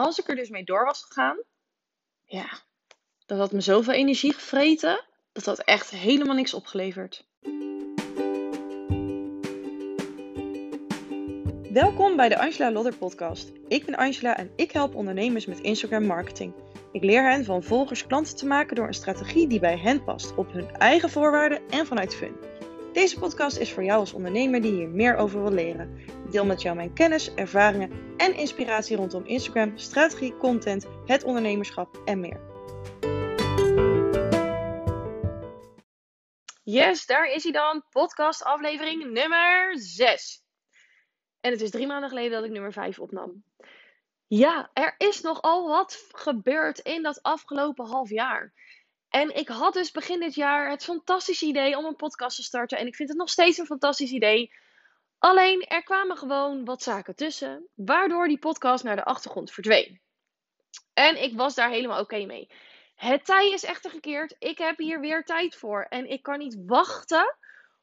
als ik er dus mee door was gegaan, ja, dat had me zoveel energie gevreten, dat had echt helemaal niks opgeleverd. Welkom bij de Angela Lodder podcast. Ik ben Angela en ik help ondernemers met Instagram marketing. Ik leer hen van volgers klanten te maken door een strategie die bij hen past, op hun eigen voorwaarden en vanuit fun. Deze podcast is voor jou als ondernemer die hier meer over wil leren. Deel met jou mijn kennis, ervaringen en inspiratie rondom Instagram, strategie, content, het ondernemerschap en meer. Yes, daar is hij dan. Podcast aflevering nummer 6. En het is drie maanden geleden dat ik nummer 5 opnam. Ja, er is nogal wat gebeurd in dat afgelopen half jaar. En ik had dus begin dit jaar het fantastische idee om een podcast te starten. En ik vind het nog steeds een fantastisch idee. Alleen er kwamen gewoon wat zaken tussen, waardoor die podcast naar de achtergrond verdween. En ik was daar helemaal oké mee. Het tij is echter gekeerd. Ik heb hier weer tijd voor. En ik kan niet wachten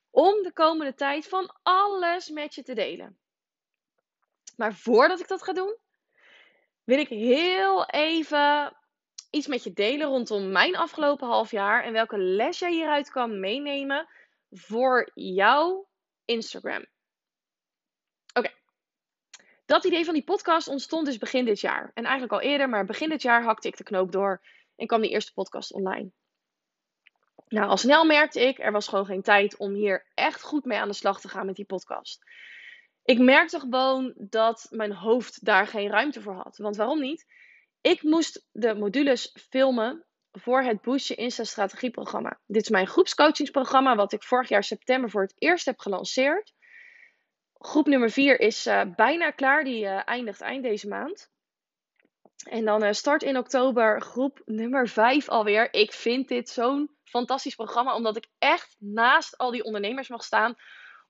om de komende tijd van alles met je te delen. Maar voordat ik dat ga doen, wil ik heel even iets met je delen rondom mijn afgelopen half jaar en welke les jij hieruit kan meenemen voor jouw Instagram. Oké. Dat idee van die podcast ontstond dus begin dit jaar. En eigenlijk al eerder, maar begin dit jaar hakte ik de knoop door en kwam die eerste podcast online. Nou, al snel merkte ik, er was gewoon geen tijd om hier echt goed mee aan de slag te gaan met die podcast. Ik merkte gewoon dat mijn hoofd daar geen ruimte voor had. Want waarom niet? Ik moest de modules filmen voor het Boost Je Insta strategieprogramma. Dit is mijn groepscoachingsprogramma wat ik vorig jaar september voor het eerst heb gelanceerd. Groep nummer 4 is uh, bijna klaar, die uh, eindigt eind deze maand. En dan uh, start in oktober groep nummer 5 alweer. Ik vind dit zo'n fantastisch programma, omdat ik echt naast al die ondernemers mag staan.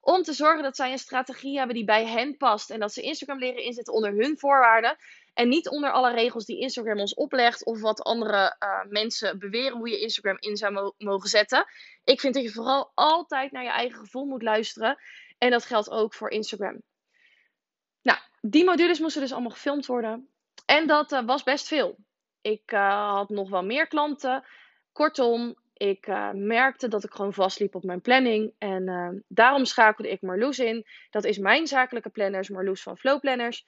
Om te zorgen dat zij een strategie hebben die bij hen past. En dat ze Instagram leren inzetten onder hun voorwaarden. En niet onder alle regels die Instagram ons oplegt of wat andere uh, mensen beweren hoe je Instagram in zou mo mogen zetten. Ik vind dat je vooral altijd naar je eigen gevoel moet luisteren. En dat geldt ook voor Instagram. Nou, die modules moesten dus allemaal gefilmd worden. En dat uh, was best veel. Ik uh, had nog wel meer klanten. Kortom, ik merkte dat ik gewoon vastliep op mijn planning. En daarom schakelde ik Marloes in. Dat is mijn zakelijke planners, Marloes van Flow Planners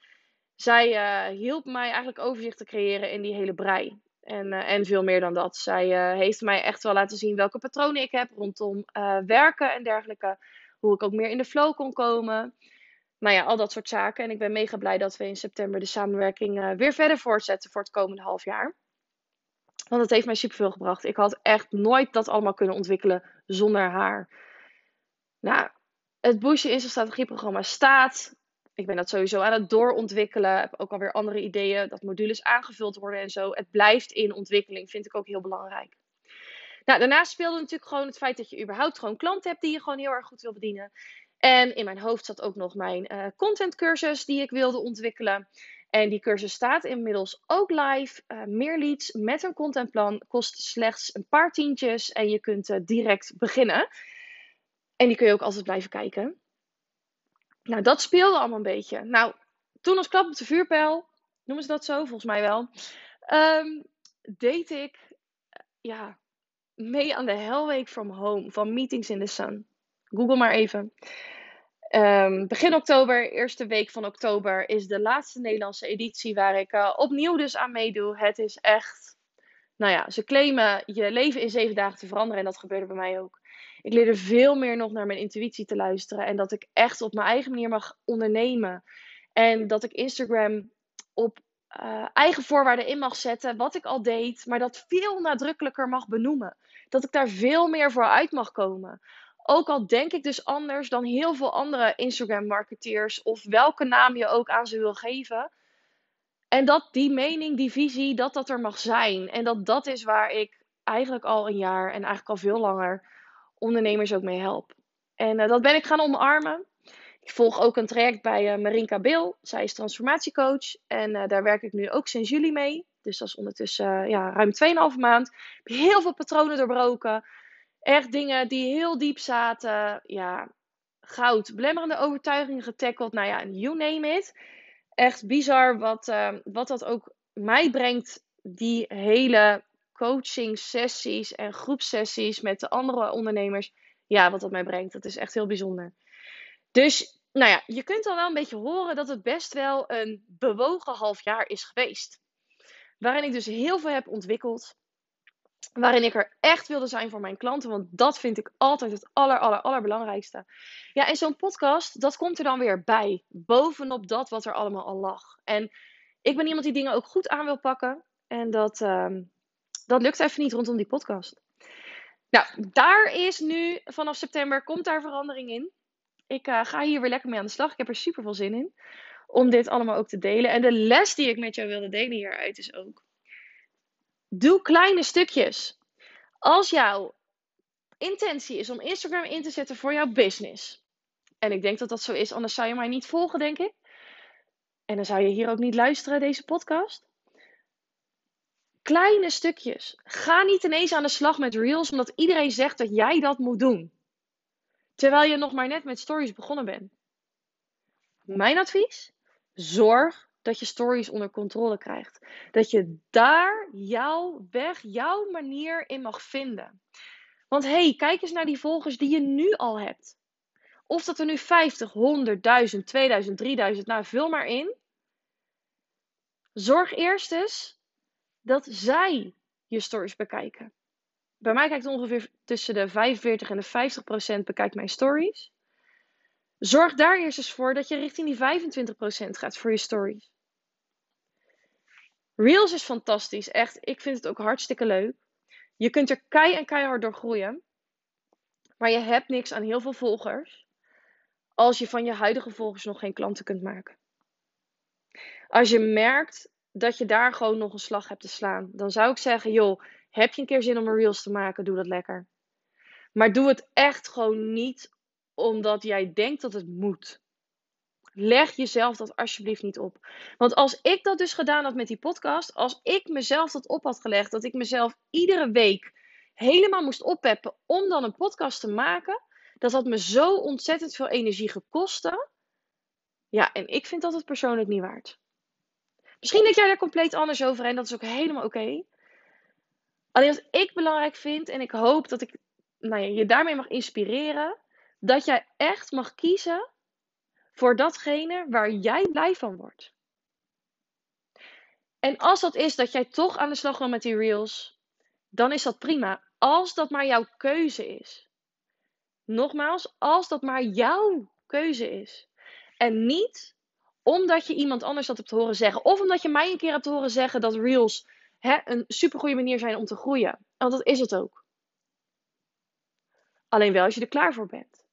zij uh, hielp mij eigenlijk overzicht te creëren in die hele brei. En, uh, en veel meer dan dat. Zij heeft mij echt wel laten zien welke patronen ik heb rondom werken en dergelijke. Hoe ik ook meer in de flow kon komen. Nou ja, al dat soort zaken. En ik ben mega blij dat we in september de samenwerking weer verder voortzetten voor het komende half jaar. Want het heeft mij superveel gebracht. Ik had echt nooit dat allemaal kunnen ontwikkelen zonder haar. Nou, het Boost Je strategieprogramma staat. Ik ben dat sowieso aan het doorontwikkelen. Heb ook alweer andere ideeën dat modules aangevuld worden en zo. Het blijft in ontwikkeling, vind ik ook heel belangrijk. Nou, daarnaast speelde natuurlijk gewoon het feit dat je überhaupt gewoon klanten hebt die je gewoon heel erg goed wil bedienen. En in mijn hoofd zat ook nog mijn uh, contentcursus die ik wilde ontwikkelen. En die cursus staat inmiddels ook live. Uh, meer leads met een contentplan kost slechts een paar tientjes en je kunt uh, direct beginnen. En die kun je ook altijd blijven kijken. Nou, dat speelde allemaal een beetje. Nou, toen als klap op de vuurpijl, noemen ze dat zo, volgens mij wel, um, deed ik ja, mee aan de Hell Week from Home van Meetings in the Sun. Google maar even. Um, begin oktober, eerste week van oktober, is de laatste Nederlandse editie waar ik uh, opnieuw dus aan meedoe. Het is echt, nou ja, ze claimen je leven in zeven dagen te veranderen en dat gebeurde bij mij ook. Ik leerde veel meer nog naar mijn intuïtie te luisteren. En dat ik echt op mijn eigen manier mag ondernemen. En dat ik Instagram op uh, eigen voorwaarden in mag zetten. Wat ik al deed. Maar dat veel nadrukkelijker mag benoemen. Dat ik daar veel meer voor uit mag komen. Ook al denk ik dus anders dan heel veel andere Instagram-marketeers. Of welke naam je ook aan ze wil geven. En dat die mening, die visie, dat dat er mag zijn. En dat dat is waar ik eigenlijk al een jaar en eigenlijk al veel langer ondernemers ook mee help. En uh, dat ben ik gaan omarmen. Ik volg ook een traject bij uh, Marinka Bil. Zij is transformatiecoach. En uh, daar werk ik nu ook sinds juli mee. Dus dat is ondertussen ja, ruim 2,5 maand. Ik heb heel veel patronen doorbroken. Echt dingen die heel diep zaten. Ja, goud. Belemmerende overtuigingen getackeld. Nou ja, you name it. Echt bizar wat, wat dat ook mij brengt die hele coaching sessies en groepsessies met de andere ondernemers, ja, wat dat mij brengt, dat is echt heel bijzonder. Dus, nou ja, je kunt al wel een beetje horen dat het best wel een bewogen half jaar is geweest. Waarin ik dus heel veel heb ontwikkeld. Waarin ik er echt wilde zijn voor mijn klanten. Want dat vind ik altijd het aller, aller, allerbelangrijkste. Ja, en zo'n podcast, dat komt er dan weer bij. Bovenop dat wat er allemaal al lag. En ik ben iemand die dingen ook goed aan wil pakken. En dat, uh, dat lukt even niet rondom die podcast. Nou, daar is nu vanaf september komt daar verandering in. Ik uh, ga hier weer lekker mee aan de slag. Ik heb er super veel zin in. Om dit allemaal ook te delen. En de les die ik met jou wilde delen hieruit is ook. Doe kleine stukjes. Als jouw intentie is om Instagram in te zetten voor jouw business. En ik denk dat dat zo is, anders zou je mij niet volgen, denk ik. En dan zou je hier ook niet luisteren, deze podcast. Kleine stukjes. Ga niet ineens aan de slag met reels omdat iedereen zegt dat jij dat moet doen. Terwijl je nog maar net met stories begonnen bent. Mijn advies? Zorg dat je stories onder controle krijgt. Dat je daar jouw weg, jouw manier in mag vinden. Want hé, hey, kijk eens naar die volgers die je nu al hebt. Of dat er nu 50, 100, 1000, 2000, 3000, nou vul maar in. Zorg eerst eens dat zij je stories bekijken. Bij mij kijkt ongeveer tussen de 45 en de 50 procent bekijkt mijn stories. Zorg daar eerst eens voor dat je richting die 25 procent gaat voor je stories. Reels is fantastisch, echt. Ik vind het ook hartstikke leuk. Je kunt er kei en keihard door groeien. Maar je hebt niks aan heel veel volgers. Als je van je huidige volgers nog geen klanten kunt maken. Als je merkt dat je daar gewoon nog een slag hebt te slaan. Dan zou ik zeggen, joh, heb je een keer zin om een reels te maken, doe dat lekker. Maar doe het echt gewoon niet omdat jij denkt dat het moet. Leg jezelf dat alsjeblieft niet op. Want als ik dat dus gedaan had met die podcast, als ik mezelf dat op had gelegd, dat ik mezelf iedere week helemaal moest oppeppen om dan een podcast te maken, dat had me zo ontzettend veel energie gekost. Ja, en ik vind dat het persoonlijk niet waard. Misschien denk jij daar compleet anders over en dat is ook helemaal oké. Alleen wat ik belangrijk vind, en ik hoop dat ik nou ja, je daarmee mag inspireren, dat jij echt mag kiezen voor datgene waar jij blij van wordt. En als dat is dat jij toch aan de slag gaat met die reels, dan is dat prima. Als dat maar jouw keuze is. Nogmaals, als dat maar jouw keuze is. En niet omdat je iemand anders dat hebt horen zeggen. Of omdat je mij een keer hebt horen zeggen dat reels hè, een supergoeie manier zijn om te groeien. Want dat is het ook. Alleen wel als je er klaar voor bent.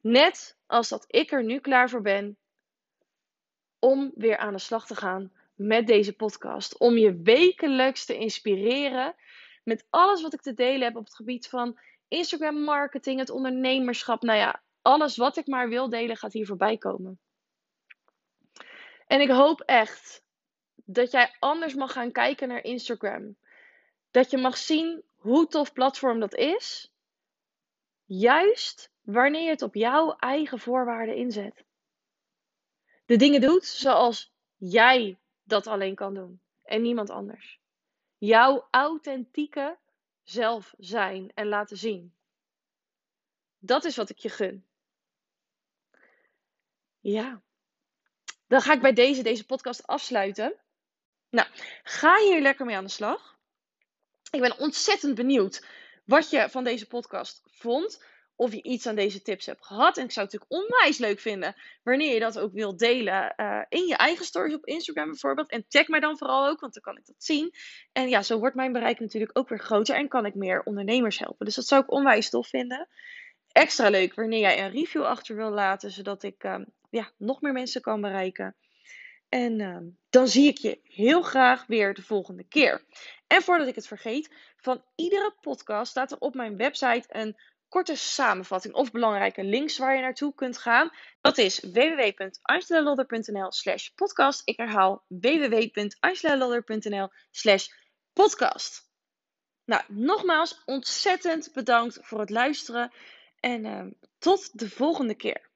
Net als dat ik er nu klaar voor ben om weer aan de slag te gaan met deze podcast. Om je wekelijks te inspireren met alles wat ik te delen heb op het gebied van Instagram marketing, het ondernemerschap. Nou ja, alles wat ik maar wil delen gaat hier voorbij komen. En ik hoop echt dat jij anders mag gaan kijken naar Instagram. Dat je mag zien hoe tof platform dat is. Juist wanneer je het op jouw eigen voorwaarden inzet. De dingen doet zoals jij dat alleen kan doen en niemand anders. Jouw authentieke zelf zijn en laten zien. Dat is wat ik je gun. Ja. Dan ga ik bij deze, deze podcast afsluiten. Nou, ga hier lekker mee aan de slag. Ik ben ontzettend benieuwd wat je van deze podcast vond. Of je iets aan deze tips hebt gehad. En ik zou het natuurlijk onwijs leuk vinden wanneer je dat ook wilt delen uh, in je eigen stories op Instagram bijvoorbeeld. En tag mij dan vooral ook, want dan kan ik dat zien. En ja, zo wordt mijn bereik natuurlijk ook weer groter en kan ik meer ondernemers helpen. Dus dat zou ik onwijs tof vinden. Extra leuk wanneer jij een review achter wil laten, zodat ik uh, ja, nog meer mensen kan bereiken. En uh, dan zie ik je heel graag weer de volgende keer. En voordat ik het vergeet, van iedere podcast staat er op mijn website een korte samenvatting of belangrijke links waar je naartoe kunt gaan. Dat is www.angelalodder.nl slash podcast. Ik herhaal www.angelalodder.nl slash podcast. Nou, nogmaals ontzettend bedankt voor het luisteren en uh, tot de volgende keer.